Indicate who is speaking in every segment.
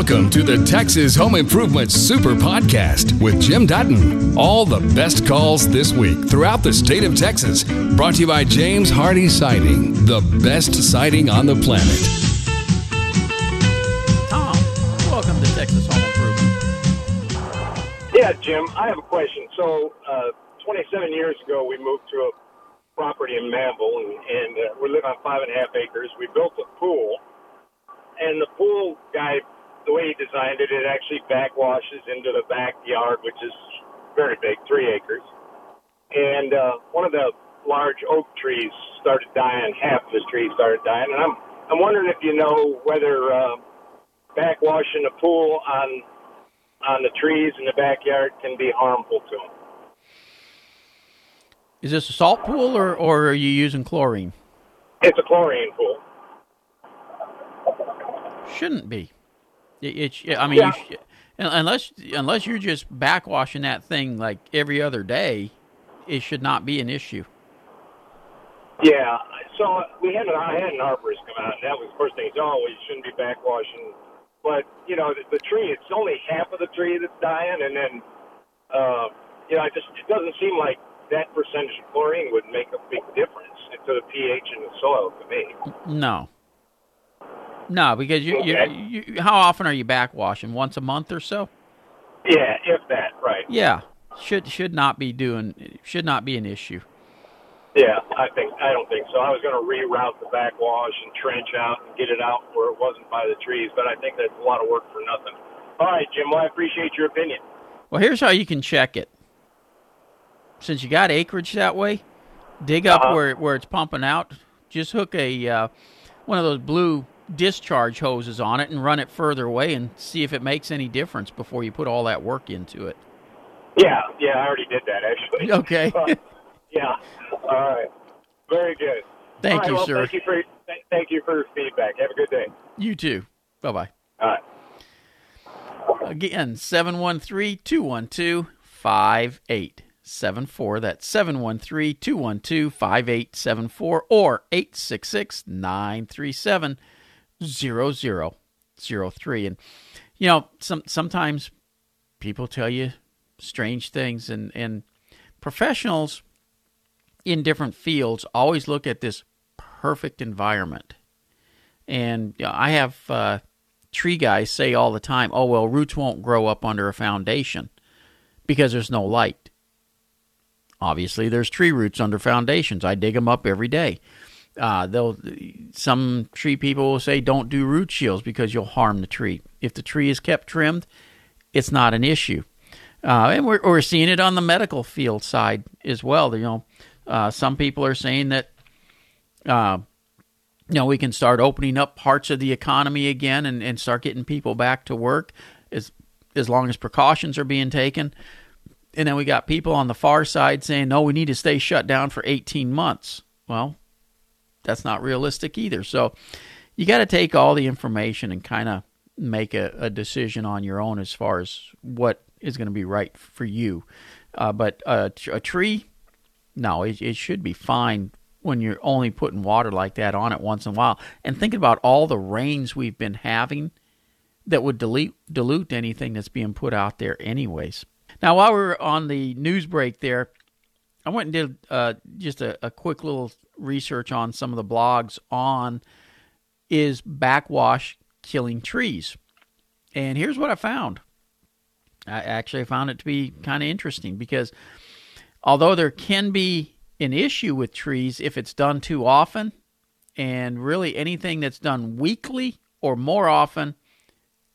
Speaker 1: Welcome to the Texas Home Improvement Super Podcast with Jim Dutton. All the best calls this week throughout the state of Texas. Brought to you by James Hardie Siding, the best siding on the planet.
Speaker 2: Tom, welcome to Texas Home Improvement.
Speaker 3: Yeah, Jim, I have a question. So, uh, 27 years ago, we moved to a property in Manvel, and, and uh, we live on five and a half acres. We built a pool, and the pool guy, the way he designed it, it actually backwashes into the backyard, which is very big, three acres. And uh, one of the large oak trees started dying. Half of the tree started dying, and I'm I'm wondering if you know whether uh, backwashing a pool on on the trees in the backyard can be harmful to them.
Speaker 2: Is this a salt pool or, or are you using chlorine?
Speaker 3: It's a chlorine pool.
Speaker 2: Shouldn't be. It, it I mean,
Speaker 3: Yeah.
Speaker 2: you sh- unless unless you're just backwashing that thing like every other day, it should not be an issue.
Speaker 3: Yeah. So we had an I had an arborist come out, and that was the first thing. "Oh, we shouldn't be backwashing." But you know, the, the tree, it's only half of the tree that's dying, and then, uh, you know, it just it doesn't seem like that percentage of chlorine would make a big difference to the pH in the soil to me.
Speaker 2: No. No, because you,
Speaker 3: Okay.
Speaker 2: you, you how often are you backwashing? Once a month or so?
Speaker 3: Yeah, if that, right?
Speaker 2: Yeah. Should should not be doing should not be an issue.
Speaker 3: Yeah, I think I don't think so. I was going to reroute the backwash and trench out and get it out where it wasn't by the trees, but I think that's a lot of work for nothing. All right, Jim. Well, I appreciate your opinion.
Speaker 2: Well, here's how you can check it. Since you got acreage that way, dig up
Speaker 3: Uh-huh.
Speaker 2: where where it's pumping out. Just hook a uh, one of those blue discharge hoses on it and run it further away and see if it makes any difference before you put all that work into it.
Speaker 3: Yeah, yeah, I already did that actually.
Speaker 2: Okay.
Speaker 3: Uh, yeah. All right. Very good.
Speaker 2: Thank
Speaker 3: right,
Speaker 2: you,
Speaker 3: well,
Speaker 2: sir.
Speaker 3: Thank you for th- thank you for your feedback. Have a good day.
Speaker 2: You too. Bye bye.
Speaker 3: All right.
Speaker 2: Again, 713 212 5874. That's 713 212 5874 or 866 937 0003. And, you know, some, sometimes people tell you strange things, and, and professionals in different fields always look at this perfect environment. And you know, I have uh, tree guys say all the time, oh, well, roots won't grow up under a foundation because there's no light. Obviously, there's tree roots under foundations. I dig them up every day. Uh, they'll some tree people will say don't do root shields because you'll harm the tree. If the tree is kept trimmed, it's not an issue. Uh, and we're, we're seeing it on the medical field side as well. You know, uh, some people are saying that uh, you know, we can start opening up parts of the economy again and, and start getting people back to work as as long as precautions are being taken. And then we got people on the far side saying, no, we need to stay shut down for 18 months. Well, that's not realistic either. So you got to take all the information and kind of make a, a decision on your own as far as what is going to be right for you. Uh, but a, a tree, no, it, it should be fine when you're only putting water like that on it once in a while. And thinking about all the rains we've been having that would dilute dilute anything that's being put out there, anyways. Now, while we're on the news break, there, I went and did uh, just a, a quick little research on some of the blogs on is backwash killing trees, and here's what I found. I actually found it to be kind of interesting because although there can be an issue with trees if it's done too often, and really anything that's done weekly or more often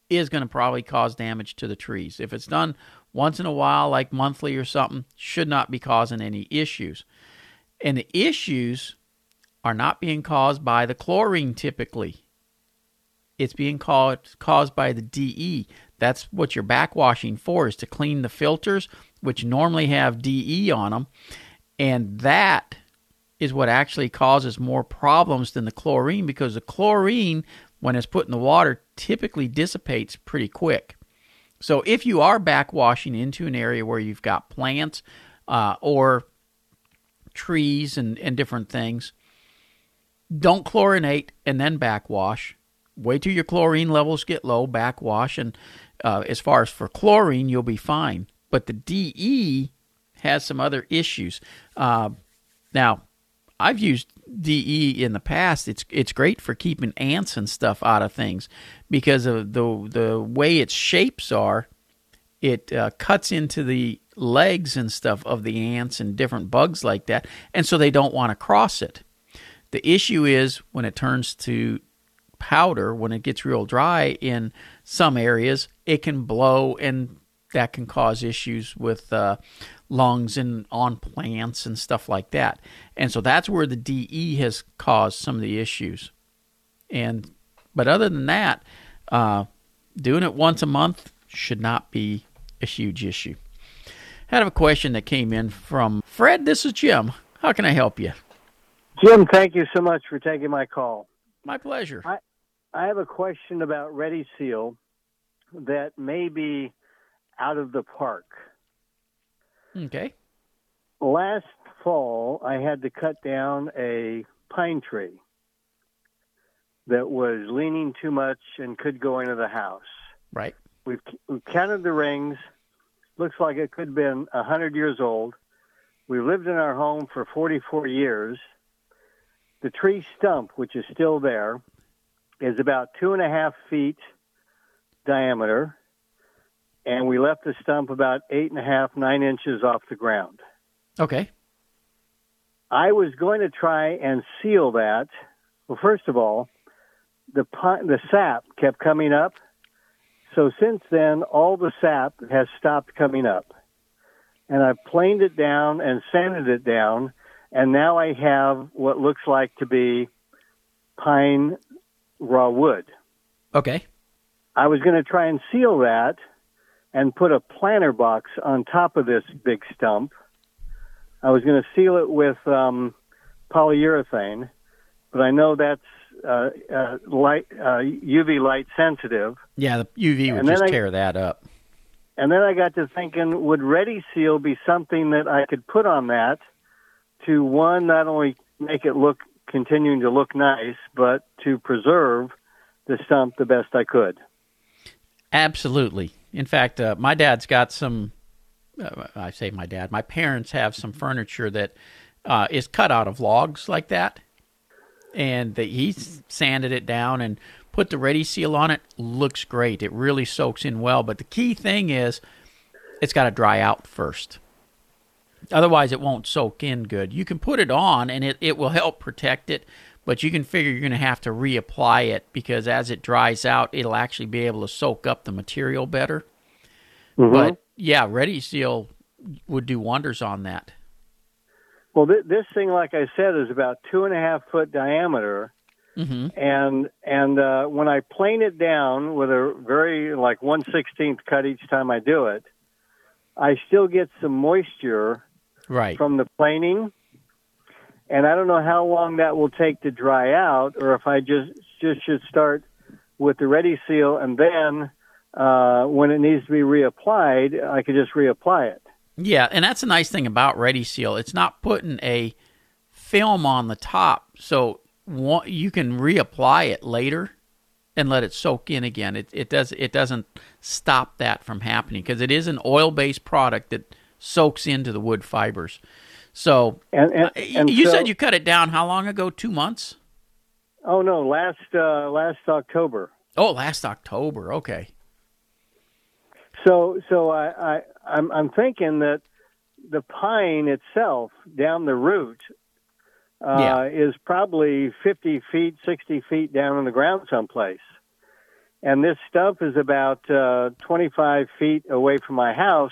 Speaker 2: is going to probably cause damage to the trees. If it's done once in a while, like monthly or something, should not be causing any issues. And the issues are not being caused by the chlorine typically. It's being caused caused by the DE. That's what you're backwashing for is to clean the filters, which normally have DE on them, and that is what actually causes more problems than the chlorine because the chlorine, when it's put in the water, typically dissipates pretty quick. So if you are backwashing into an area where you've got plants uh, or trees and, and different things, don't chlorinate and then backwash. wait till your chlorine levels get low, backwash, and uh, as far as for chlorine, you'll be fine. But the DE has some other issues. Uh, now, I've used DE in the past. It's it's great for keeping ants and stuff out of things because of the the way its shapes are. It uh, cuts into the legs and stuff of the ants and different bugs like that, and so they don't want to cross it. The issue is when it turns to powder, when it gets real dry in some areas, it can blow and that can cause issues with uh, lungs and on plants and stuff like that. And so that's where the DE has caused some of the issues. And but other than that, uh, doing it once a month should not be a huge issue. I have a question that came in from Fred. This is Jim. How can I help you?
Speaker 4: Jim, thank you so much for taking my call.
Speaker 2: My pleasure.
Speaker 4: I, I have a question about Ready Seal that may be out of the park.
Speaker 2: Okay.
Speaker 4: Last fall, I had to cut down a pine tree that was leaning too much and could go into the house.
Speaker 2: Right.
Speaker 4: We've, we've counted the rings. Looks like it could have been a 100 years old. We lived in our home for 44 years. The tree stump, which is still there, is about two and a half feet diameter, and we left the stump about eight and a half, nine inches off the ground.
Speaker 2: Okay.
Speaker 4: I was going to try and seal that. Well, first of all, the the sap kept coming up. So since then, all the sap has stopped coming up, and I've planed it down and sanded it down, and now I have what looks like to be pine raw wood.
Speaker 2: Okay.
Speaker 4: I was going to try and seal that and put a planter box on top of this big stump. I was going to seal it with um, polyurethane, but I know that's uh, uh, light uh, UV light sensitive.
Speaker 2: Yeah, the UV would
Speaker 4: And
Speaker 2: just
Speaker 4: I-
Speaker 2: tear that up.
Speaker 4: And then I got to thinking, would Ready Seal be something that I could put on that to one, not only make it look continuing to look nice, but to preserve the stump the best I could.
Speaker 2: Absolutely. In fact, uh, my dad's got some. Uh, I say my dad. My parents have some furniture that uh, is cut out of logs like that, and they, he sanded it down and put the ready seal on it. Looks great. It really soaks in well. But the key thing is, it's got to dry out first. Otherwise, it won't soak in good. You can put it on, and it, it will help protect it. But you can figure you're going to have to reapply it because as it dries out, it'll actually be able to soak up the material better. But yeah, Ready Seal would do wonders on that.
Speaker 4: Well, th- this thing, like I said, is about two and a half foot diameter,
Speaker 2: hmm
Speaker 4: and and uh, when I plane it down with a very like one sixteenth cut each time I do it, I still get some moisture
Speaker 2: Right.
Speaker 4: from the planing, and I don't know how long that will take to dry out, or if I just just should start with the ready seal, and then uh, when it needs to be reapplied, I could just reapply it.
Speaker 2: Yeah, and that's a nice thing about Ready Seal. It's not putting a film on the top, so you can reapply it later and let it soak in again. It it does it doesn't stop that from happening because it is an oil based product that soaks into the wood fibers. So
Speaker 4: And, and,
Speaker 2: uh,
Speaker 4: and
Speaker 2: you
Speaker 4: so-
Speaker 2: said you cut it down how long ago? Two months?
Speaker 4: Oh no, last uh, last October.
Speaker 2: Oh, last October. Okay.
Speaker 4: So so I, I I'm I'm thinking that the pine itself down the root uh,
Speaker 2: Yeah.
Speaker 4: is probably 50 feet, 60 feet down in the ground someplace. And this stump is about uh, 25 feet away from my house,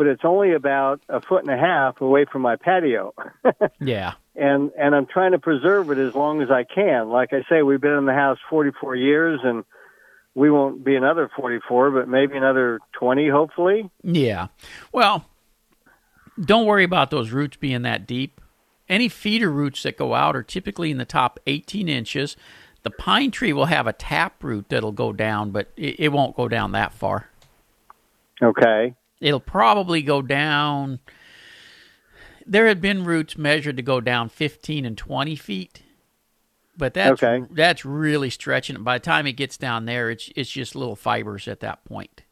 Speaker 4: but it's only about a foot and a half away from my patio.
Speaker 2: Yeah.
Speaker 4: and and I'm trying to preserve it as long as I can. Like I say, we've been in the house 44 years, and we won't be another 44, but maybe another 20, hopefully.
Speaker 2: Yeah. Well, don't worry about those roots being that deep. Any feeder roots that go out are typically in the top 18 inches. The pine tree will have a tap root that'll go down, but it, it won't go down that far.
Speaker 4: Okay.
Speaker 2: It'll probably go down. There had been roots measured to go down 15 and 20 feet, But that's
Speaker 4: Okay.
Speaker 2: that's really stretching it. By the time it gets down there, it's it's just little fibers at that point.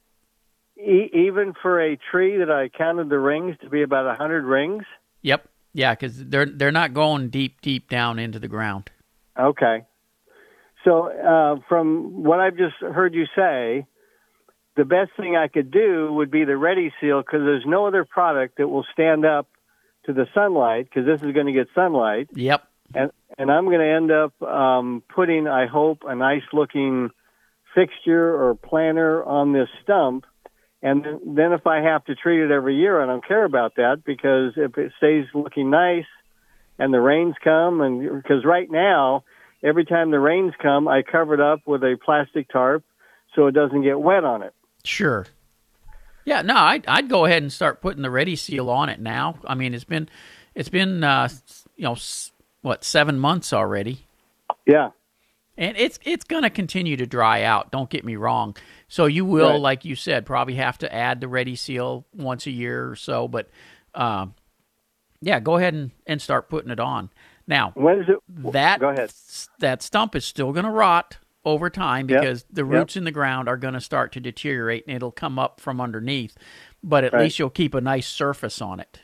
Speaker 4: E- even for a tree that I counted the rings to be about a hundred rings.
Speaker 2: Yep. Yeah, because they're they're not going deep deep down into the ground.
Speaker 4: Okay. So, uh, from what I've just heard you say, the best thing I could do would be the Ready Seal because there's no other product that will stand up to the sunlight because this is going to get sunlight,
Speaker 2: Yep.
Speaker 4: and and I'm going to end up um, putting, I hope, a nice looking fixture or planter on this stump. And then, then if I have to treat it every year, I don't care about that because if it stays looking nice and the rains come, and because right now, every time the rains come, I cover it up with a plastic tarp so it doesn't get wet on it.
Speaker 2: Sure. Yeah, no, I'd, I'd go ahead and start putting the ready seal on it now. I mean, it's been, it's been, uh, you know, what seven months already,
Speaker 4: Yeah.
Speaker 2: and it's it's going to continue to dry out. Don't get me wrong. So you will,
Speaker 4: Right.
Speaker 2: like you said, probably have to add the ready seal once a year or so. But, um, yeah, go ahead and, and start putting it on now.
Speaker 4: When is it?
Speaker 2: that
Speaker 4: Go ahead.
Speaker 2: that stump is still going to rot over time
Speaker 4: Yep.
Speaker 2: because the
Speaker 4: Yep.
Speaker 2: roots in the ground are going to start to deteriorate and it'll come up from underneath but at
Speaker 4: Right.
Speaker 2: least you'll keep a nice surface on it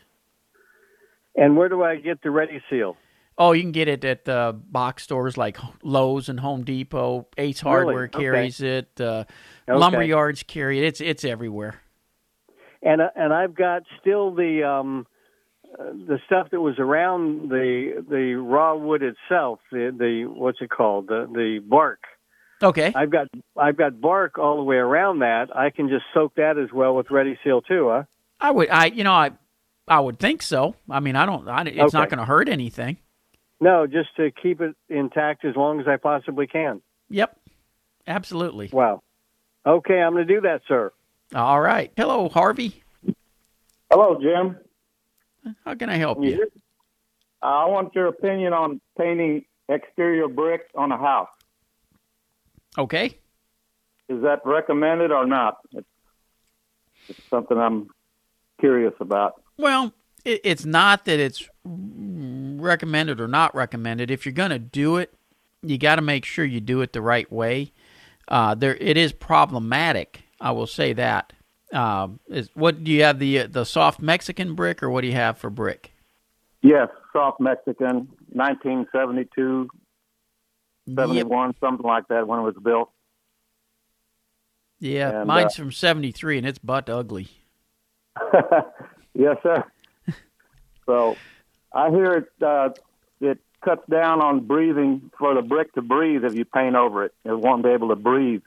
Speaker 4: And where do I get the Ready Seal?
Speaker 2: oh you can get it at the box stores like lowes and home depot ace hardware
Speaker 4: Okay.
Speaker 2: carries it uh,
Speaker 4: Okay.
Speaker 2: lumber yards carry it it's it's everywhere
Speaker 4: And uh, and I've got still the um, uh, the stuff that was around the the raw wood itself. The the what's it called? The the bark.
Speaker 2: Okay
Speaker 4: I've got I've got bark all the way around that. I can just soak that as well with Ready Seal too, huh?
Speaker 2: i would i you know i i would think so i mean i don't I, it's not going to hurt anything
Speaker 4: No, just to keep it intact as long as I possibly can.
Speaker 2: yep absolutely
Speaker 4: Wow. Okay, I'm going to do that, sir.
Speaker 2: all right hello harvey
Speaker 5: Hello, Jim.
Speaker 2: how can i help
Speaker 5: You
Speaker 2: you
Speaker 5: I want your opinion on painting exterior brick on a house.
Speaker 2: Okay
Speaker 5: Is that recommended or not? It's, it's something I'm curious about.
Speaker 2: Well, it, it's not that it's recommended or not recommended. If you're going to do it, you got to make sure you do it the right way. Uh, there, it is problematic. I will say that. Um, is what do you have the the soft Mexican brick or what do you have for brick?
Speaker 5: Yes, soft Mexican, 1972,
Speaker 2: Yep.
Speaker 5: 71, something like that when it was built.
Speaker 2: Yeah,
Speaker 5: And,
Speaker 2: mine's
Speaker 5: uh,
Speaker 2: from '73 and it's butt ugly.
Speaker 5: yes, sir. so I hear it, uh, it cuts down on breathing for the brick to breathe if you paint over it. It won't be able to breathe.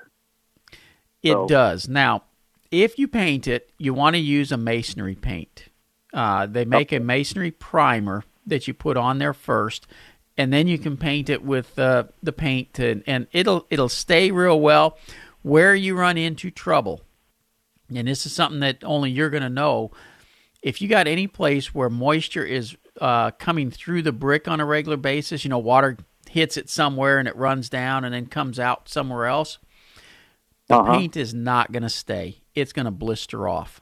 Speaker 2: It
Speaker 5: So-
Speaker 2: does. Now, if you paint it, you want to use a masonry paint. Uh, they make a masonry primer that you put on there first, and then you can paint it with uh, the paint, and, and it'll it'll stay real well. Where you run into trouble, and this is something that only you're going to know. If you got any place where moisture is uh, coming through the brick on a regular basis, you know, water hits it somewhere and it runs down and then comes out somewhere else the
Speaker 5: Uh-huh.
Speaker 2: paint is not going to stay. It's going to blister off.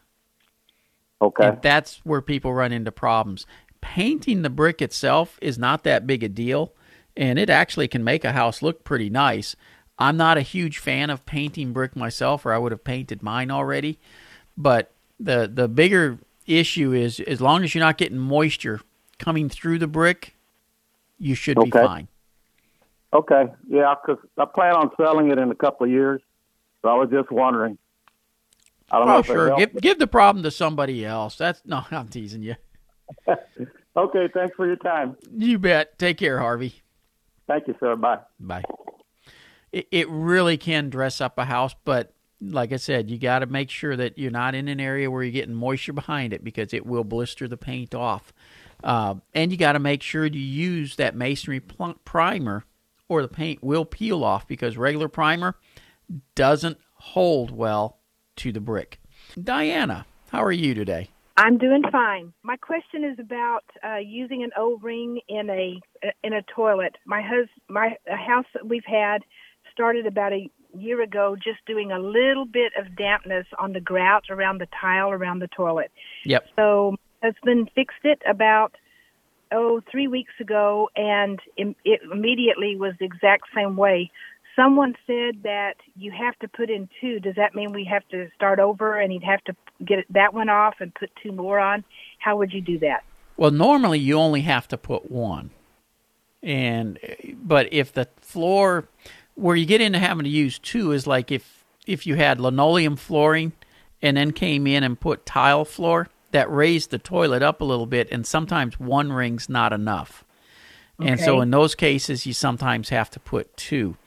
Speaker 5: Okay.
Speaker 2: And that's where people run into problems. Painting the brick itself is not that big a deal, and it actually can make a house look pretty nice. I'm not a huge fan of painting brick myself, or I would have painted mine already. But the the bigger issue is as long as you're not getting moisture coming through the brick, you should be fine.
Speaker 5: Okay. Okay, yeah, 'cause I plan on selling it in a couple of years. So I was just wondering. I don't know
Speaker 2: Oh,
Speaker 5: it
Speaker 2: sure. Give, give the problem to somebody else. That's no, I'm teasing you.
Speaker 5: Okay, thanks for your time.
Speaker 2: You bet. Take care, Harvey.
Speaker 5: Thank you, sir. Bye.
Speaker 2: Bye. It, it really can dress up a house, but like I said, you got to make sure that you're not in an area where you're getting moisture behind it because it will blister the paint off. Uh, and you got to make sure you use that masonry pl- primer or the paint will peel off because regular primer doesn't hold well to the brick. Diana, how are you today?
Speaker 6: I'm doing fine. My question is about uh, using an O-ring in a in a toilet. My hus my a house that we've had started about a year ago, just doing a little bit of dampness on the grout around the tile around the toilet.
Speaker 2: Yep.
Speaker 6: So my husband fixed it about oh three weeks ago, and im- it immediately was the exact same way. Someone said that you have to put in two. Does that mean we have to start over and he'd have to get that one off and put two more on? How would you do that?
Speaker 2: Well, normally you only have to put one. And but if the floor where you get into having to use two is like if if you had linoleum flooring and then came in and put tile floor, that raised the toilet up a little bit and sometimes one ring's not enough. And so in those cases you sometimes have to put two.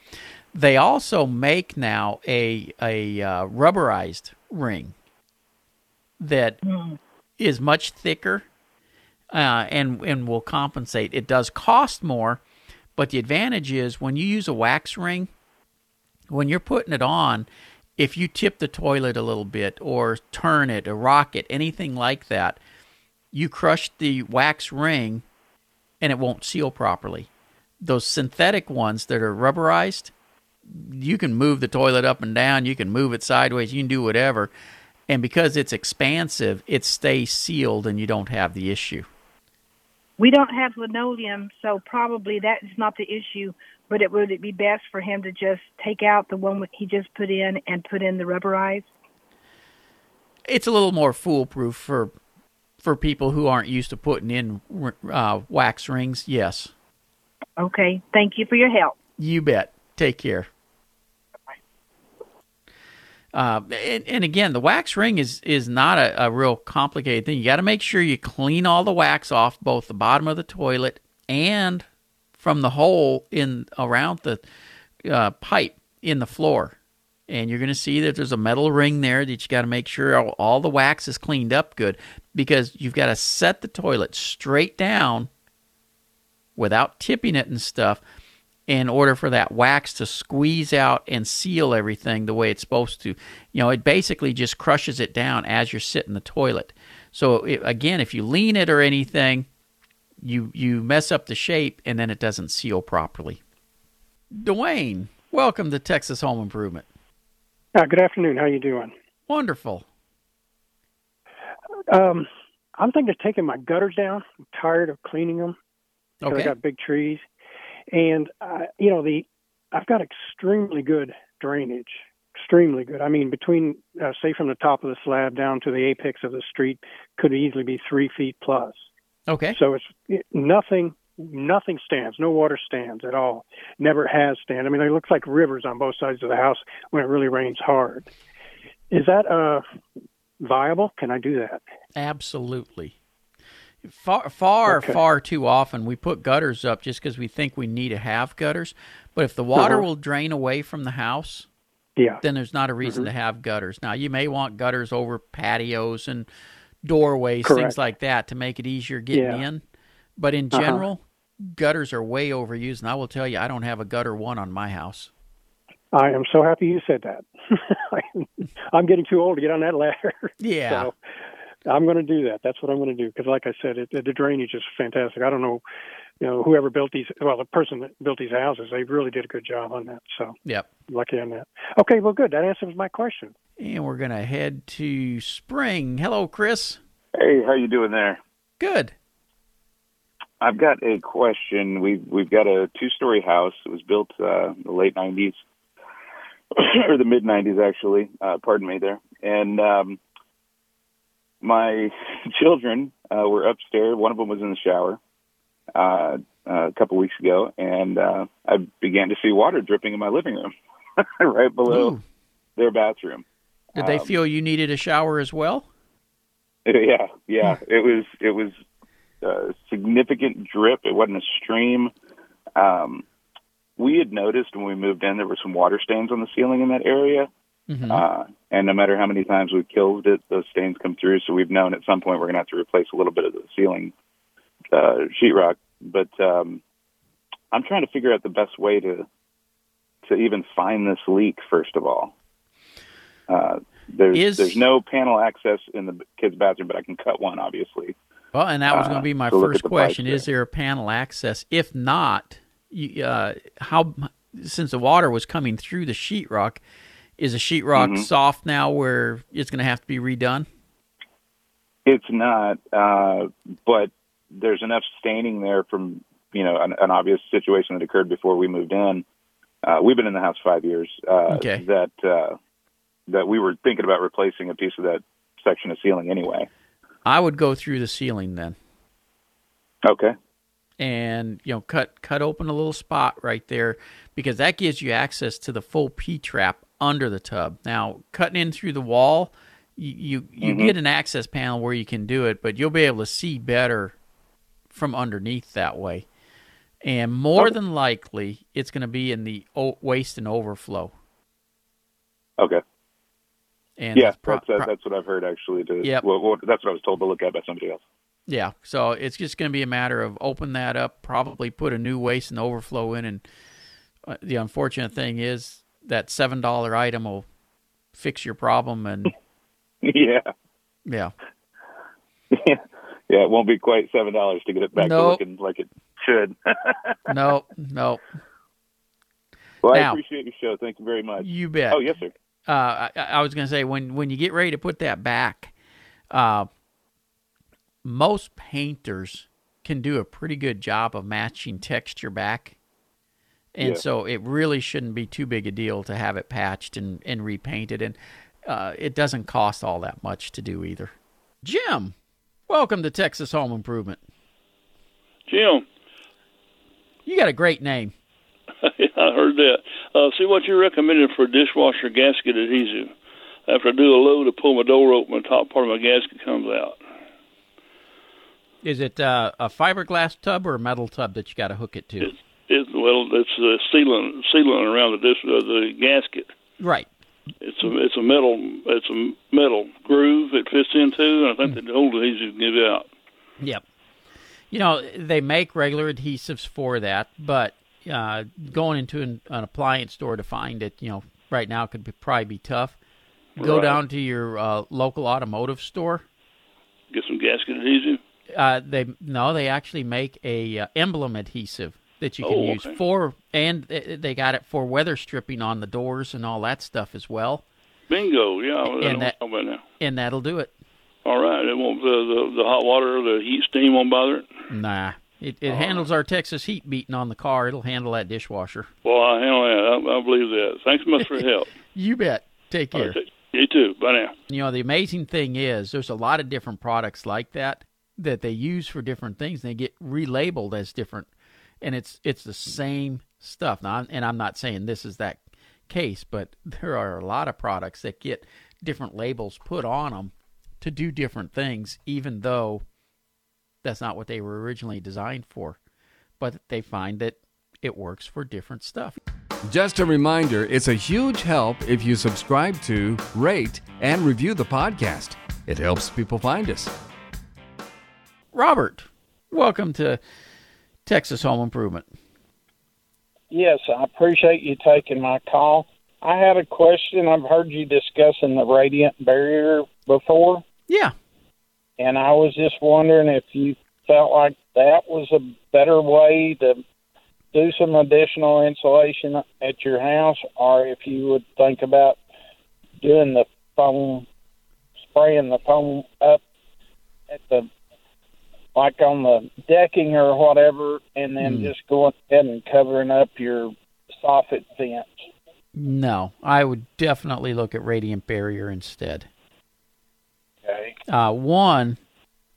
Speaker 2: They also make now a a uh, rubberized ring that is much thicker uh, and and will compensate. It does cost more, but the advantage is when you use a wax ring, when you're putting it on, if you tip the toilet a little bit or turn it or rock it, anything like that, you crush the wax ring and it won't seal properly. Those synthetic ones that are rubberized, you can move the toilet up and down, you can move it sideways, you can do whatever. And because it's expansive, it stays sealed and you don't have the issue.
Speaker 6: We don't have linoleum, so probably that is not the issue. But it would it be best for him to just take out the one he just put in and put in the rubberized?
Speaker 2: It's a little more foolproof for for people who aren't used to putting in uh, wax rings. Yes,
Speaker 6: Okay. Thank you for your help.
Speaker 2: you bet. Take care. Uh, and, and again, the wax ring is is not a, a real complicated thing. You got to make sure you clean all the wax off both the bottom of the toilet and from the hole in around the uh, pipe in the floor. And you're going to see that there's a metal ring there that you got to make sure all, all the wax is cleaned up good because you've got to set the toilet straight down without tipping it and stuff in order for that wax to squeeze out and seal everything the way it's supposed to. You know, it basically just crushes it down as you're sitting in the toilet. So it, again, if you lean it or anything, you you mess up the shape and then it doesn't seal properly. Dwayne, welcome to Texas Home Improvement.
Speaker 7: Uh, good afternoon. How you doing?
Speaker 2: Wonderful.
Speaker 7: Um, I'm thinking of taking my gutters down. I'm tired of cleaning them.
Speaker 2: Okay.
Speaker 7: I got big trees, and uh, you know the I've got extremely good drainage. Extremely good. I mean, between uh, say from the top of the slab down to the apex of the street could easily be three feet plus.
Speaker 2: Okay.
Speaker 7: So it's it, nothing. Nothing stands. No water stands at all. Never has stand. I mean, it looks like rivers on both sides of the house when it really rains hard. Is that uh viable? Can I do that?
Speaker 2: Absolutely. Far, far,
Speaker 7: Okay.
Speaker 2: far too often we put gutters up just because we think we need to have gutters. But if the water
Speaker 7: Uh-huh.
Speaker 2: will drain away from the house,
Speaker 7: Yeah.
Speaker 2: then there's not a reason to have gutters. Now, you may want gutters over patios and doorways, things like that, to make it easier getting
Speaker 7: Yeah.
Speaker 2: in. But in
Speaker 7: Uh-huh.
Speaker 2: general, gutters are way overused. And I will tell you, I don't have a gutter one on my house.
Speaker 7: I am so happy you said that. I'm getting too old to get on that ladder.
Speaker 2: Yeah.
Speaker 7: So I'm going to do that. That's what I'm going to do because, like I said, it, the drainage is fantastic. I don't know, you know, whoever built these. Well, the person that built these houses, they really did a good job on that. So
Speaker 2: Yep.
Speaker 7: lucky on that. Okay, well, good. That answers my question.
Speaker 2: And we're going to head to spring. Hello, Chris.
Speaker 8: Hey, how you doing there?
Speaker 2: Good.
Speaker 8: I've got a question. We've we've got a two-story house. It was built uh, in the late '90s or the mid '90s, actually. Uh, pardon me there. And um, my children uh, were upstairs. One of them was in the shower uh, uh, a couple weeks ago, and uh, I began to see water dripping in my living room, right below
Speaker 2: Ooh.
Speaker 8: their bathroom.
Speaker 2: Did they
Speaker 8: Um,
Speaker 2: feel you needed a shower as well?
Speaker 8: Yeah, yeah. It was it was a significant drip. It wasn't a stream. Um, we had noticed when we moved in there were some water stains on the ceiling in that area,
Speaker 2: Mhm.
Speaker 8: uh, and no matter how many times we've killed it, those stains come through. So we've known at some point we're going to have to replace a little bit of the ceiling uh, sheetrock. But um, I'm trying to figure out the best way to to even find this leak. First of all, uh, there's
Speaker 2: Is-
Speaker 8: there's no panel access in the kids' bathroom, but I can cut one, obviously.
Speaker 2: Well, and that was
Speaker 8: uh,
Speaker 2: going to be my
Speaker 8: to
Speaker 2: first question: Is there a panel access? If not, you, uh, how since the water was coming through the sheetrock, is the sheetrock
Speaker 8: Mhm.
Speaker 2: soft now where it's going to have to be redone?
Speaker 8: It's not, uh, but there's enough staining there from you know an, an obvious situation that occurred before we moved in. Uh, we've been in the house five years. Uh,
Speaker 2: Okay.
Speaker 8: That uh, that we were thinking about replacing a piece of that section of ceiling anyway.
Speaker 2: I would go through the ceiling then.
Speaker 8: Okay.
Speaker 2: and you know cut cut open a little spot right there because that gives you access to the full P trap under the tub. Now cutting in through the wall, you you, you
Speaker 8: Mhm.
Speaker 2: get an access panel where you can do it, but you'll be able to see better from underneath that way. And more
Speaker 8: Okay.
Speaker 2: than likely, it's going to be in the o- waste and overflow.
Speaker 8: Okay.
Speaker 2: And
Speaker 8: yeah,
Speaker 2: it's pro-
Speaker 8: that's
Speaker 2: pro-
Speaker 8: that's what I've heard actually. To,
Speaker 2: Yep.
Speaker 8: well, well, that's what I was told to look at by somebody else.
Speaker 2: Yeah, so it's just going to be a matter of open that up, probably put a new waste and overflow in, and uh, the unfortunate thing is that seven dollar item will fix your problem, and
Speaker 8: yeah.
Speaker 2: yeah,
Speaker 8: yeah, it won't be quite seven dollars to get it back
Speaker 2: Nope.
Speaker 8: to looking like it should.
Speaker 2: no, no,
Speaker 8: well, I appreciate your show. Thank you very much.
Speaker 2: you bet.
Speaker 8: Oh, yes, sir.
Speaker 2: uh, I, I was going to say when when you get ready to put that back, uh, most painters can do a pretty good job of matching texture back, and
Speaker 8: Yeah.
Speaker 2: so it really shouldn't be too big a deal to have it patched and and repainted, and uh, it doesn't cost all that much to do either. Jim, welcome to Texas Home Improvement.
Speaker 9: Jim,
Speaker 2: You got a great name.
Speaker 9: I heard that. Uh, see what you recommended recommending for dishwasher gasket adhesive. After I do a load, I pull my door open, the top part of my gasket comes out.
Speaker 2: Is it uh, a fiberglass tub or a metal tub that you got to hook it to?
Speaker 9: It, well, it's the sealant sealant around the dish, uh, the gasket.
Speaker 2: Right.
Speaker 9: It's a it's a metal it's a metal groove it fits into, and I think the old adhesive can give out.
Speaker 2: Yep. You know, they make regular adhesives for that, but uh, going into an, an appliance store to find it, you know, right now could be, probably be tough. Go
Speaker 9: Right.
Speaker 2: down to your uh, local automotive store.
Speaker 9: Get some gasket adhesive.
Speaker 2: Uh, they no, they actually make a uh, emblem adhesive that you can
Speaker 9: Oh,
Speaker 2: use
Speaker 9: okay.
Speaker 2: for, and they got it for weather stripping on the doors and all that stuff as well.
Speaker 9: Bingo, yeah.
Speaker 2: And that,
Speaker 9: about now.
Speaker 2: and that'll do it.
Speaker 9: All right, it won't the, the the hot water, the heat, steam won't bother it.
Speaker 2: Nah, it it handles our Texas heat beating on the car. It'll handle that dishwasher.
Speaker 9: Well, I handle that. I, I believe that. Thanks so much for your help.
Speaker 2: You bet. Take care.
Speaker 9: right, you too. Bye now.
Speaker 2: You know, the amazing thing is there's a lot of different products like that that they use for different things. And they get relabeled as different, and it's it's the same stuff. Now, I'm- and I'm not saying this is that case, but there are a lot of products that get different labels put on them to do different things, even though that's not what they were originally designed for. But they find that it works for different stuff.
Speaker 1: Just a reminder it's a huge help if you subscribe to, rate, and review the podcast. It helps people find us.
Speaker 2: Robert, welcome to Texas Home Improvement.
Speaker 10: Yes, I appreciate you taking my call. I had a question. I've heard you discussing the radiant barrier before,
Speaker 2: Yeah.
Speaker 10: and I was just wondering if you felt like that was a better way to do some additional insulation at your house, or if you would think about doing the foam, spraying the foam up at the like on the decking or whatever, and then
Speaker 2: Hmm.
Speaker 10: just going ahead and covering up your soffit vents.
Speaker 2: No, I would definitely look at radiant barrier instead.
Speaker 10: Okay.
Speaker 2: Uh, one,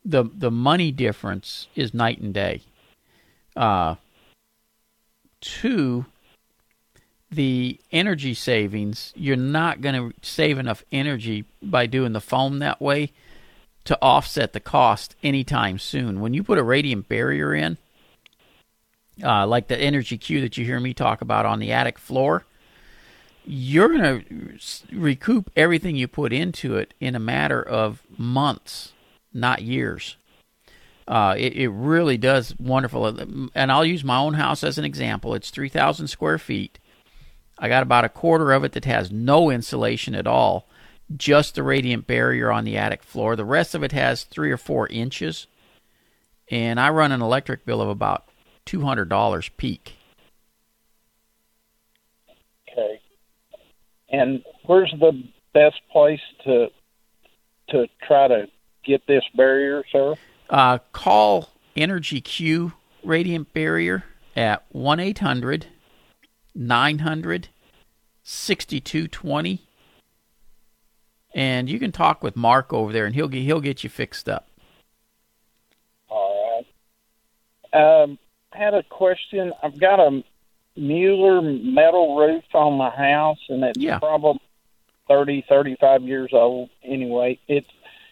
Speaker 2: the the money difference is night and day. Uh, two, the energy savings. You're not going to save enough energy by doing the foam that way to offset the cost anytime soon. When you put a radiant barrier in, uh, like the energy Q that you hear me talk about on the attic floor, you're going to recoup everything you put into it in a matter of months, not years. Uh, it, it really does wonderful. And I'll use my own house as an example. It's 3,000 square feet. I got about a quarter of it that has no insulation at all, just the radiant barrier on the attic floor. The rest of it has three or four inches. And I run an electric bill of about $200 peak.
Speaker 10: Okay. And where's the best place to to try to get this barrier, sir?
Speaker 2: uh, call Energy Q radiant barrier at 1 800 900 6220. And you can talk with Mark over there and he'll get, he'll get you fixed up.
Speaker 10: All right. Um, I had a question. I've got a Mueller metal roof on my house, and it's
Speaker 2: Yeah.
Speaker 10: probably thirty, thirty-five years old. Anyway, it's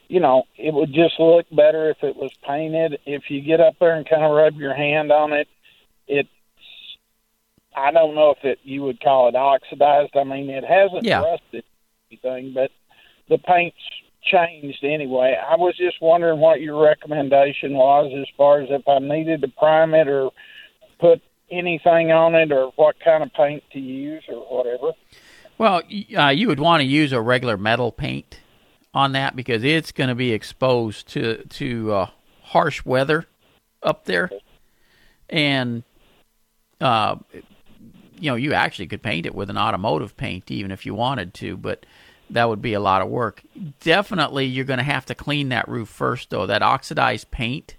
Speaker 10: you know it would just look better if it was painted. If you get up there and kind of rub your hand on it, it's I don't know if it you would call it oxidized. I mean, it hasn't
Speaker 2: Yeah.
Speaker 10: rusted anything, but the paint's changed anyway. I was just wondering what your recommendation was as far as if I needed to prime it or put anything on it or what kind of paint to use or whatever.
Speaker 2: Well, uh, you would want to use a regular metal paint on that because it's going to be exposed to to uh, harsh weather up there, and uh, you know you actually could paint it with an automotive paint even if you wanted to, but that would be a lot of work. Definitely, you're going to have to clean that roof first, though. That oxidized paint,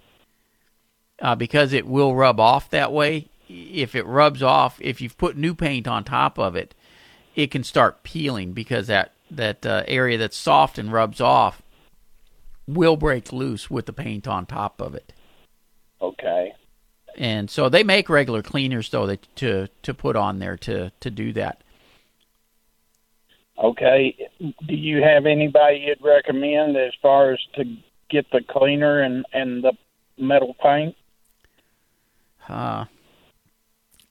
Speaker 2: uh, because it will rub off that way. If it rubs off, if you've put new paint on top of it, it can start peeling because that that uh, area that's soft and rubs off will break loose with the paint on top of it.
Speaker 10: Okay.
Speaker 2: And so they make regular cleaners though that to to put on there to to do that.
Speaker 10: Okay. Do you have anybody you'd recommend as far as to get the cleaner and and the metal paint?
Speaker 2: Uh,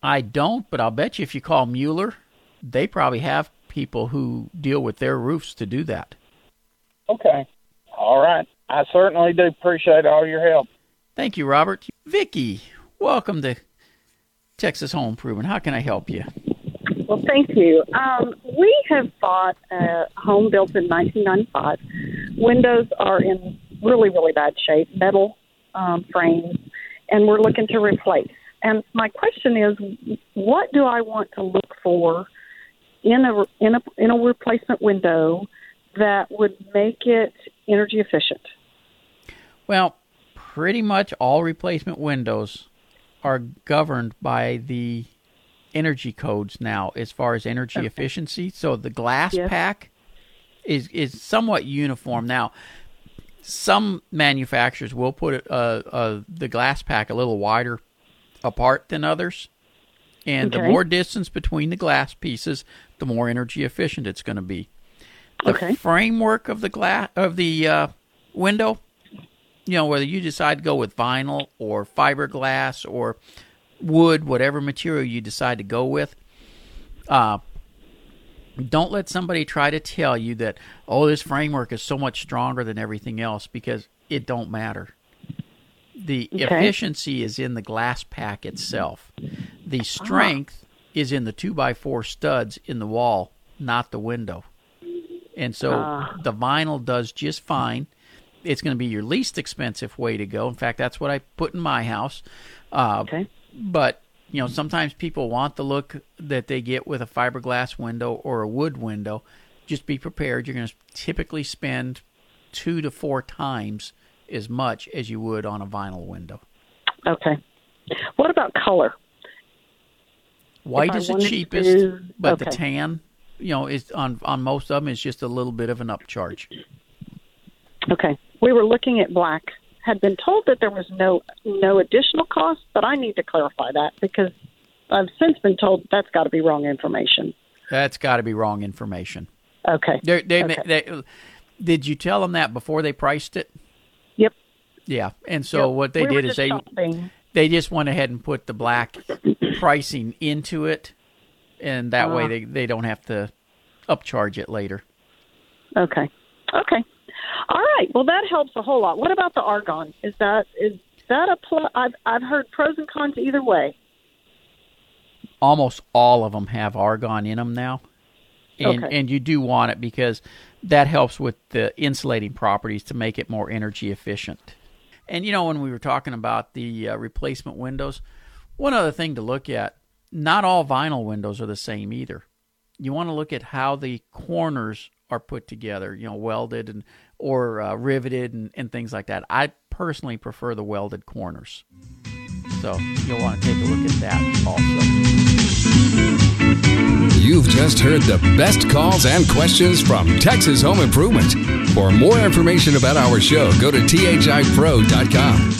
Speaker 2: I don't, but I'll bet you if you call Mueller, they probably have people who deal with their roofs to do that.
Speaker 10: Okay. All right. I certainly do appreciate all your help.
Speaker 2: Thank you, Robert. Vicky, welcome to Texas Home Improvement. How can I help you?
Speaker 11: Well, thank you. Um, we have bought a home built in 1995. Windows are in really, really bad shape, metal um, frames, and we're looking to replace. And my question is, what do I want to look for in a in a in a replacement window that would make it energy efficient?
Speaker 2: Well, pretty much all replacement windows are governed by the energy codes now as far as energy efficiency. So the glass
Speaker 11: Yes.
Speaker 2: pack is is somewhat uniform now. Some manufacturers will put uh, uh, the glass pack a little wider apart than others, and the more distance between the glass pieces, the more energy efficient it's going to be. The
Speaker 11: Okay.
Speaker 2: framework of the glass of the uh, window you know whether you decide to go with vinyl or fiberglass or wood whatever material you decide to go with uh, don't let somebody try to tell you that oh this framework is so much stronger than everything else because it don't matter the
Speaker 11: Okay.
Speaker 2: efficiency is in the glass pack itself the strength is in the 2 by 4 studs in the wall not the window and so
Speaker 11: Ah.
Speaker 2: the vinyl does just fine it's going to be your least expensive way to go. In fact, that's what I put in my house. Uh,
Speaker 11: Okay.
Speaker 2: But you know, sometimes people want the look that they get with a fiberglass window or a wood window. Just be prepared. You're going to typically spend two to four times as much as you would on a vinyl window.
Speaker 11: Okay. What about color?
Speaker 2: White is the cheapest,
Speaker 11: to-
Speaker 2: but the tan, you know, is on on most of them is just a little bit of an upcharge.
Speaker 11: Okay. We were looking at black. Had been told that there was no no additional cost, but I need to clarify that because I've since been told that's got to be wrong information.
Speaker 2: That's got to be wrong information.
Speaker 11: Okay.
Speaker 2: They, they,
Speaker 11: Okay.
Speaker 2: they, did you tell them that before they priced it?
Speaker 11: Yep.
Speaker 2: Yeah, and so
Speaker 11: Yep.
Speaker 2: what they
Speaker 11: We
Speaker 2: did is they
Speaker 11: shopping.
Speaker 2: they just went ahead and put the black pricing into it, and that way
Speaker 11: Ah.
Speaker 2: they they don't have to upcharge it later.
Speaker 11: Okay. Okay. All right. Well, that helps a whole lot. What about the argon? Is that is that a plus? I've I've heard pros and cons either way.
Speaker 2: Almost all of them have argon in them now, and
Speaker 11: Okay.
Speaker 2: and you do want it because that helps with the insulating properties to make it more energy efficient. And you know when we were talking about the uh, replacement windows, one other thing to look at: not all vinyl windows are the same either. You want to look at how the corners are put together, you know, welded and or uh, riveted and, and things like that. I personally prefer the welded corners. So you'll want to take a look at that also.
Speaker 1: You've just heard the best calls and questions from Texas Home Improvement. For more information about our show, go to thipro.com.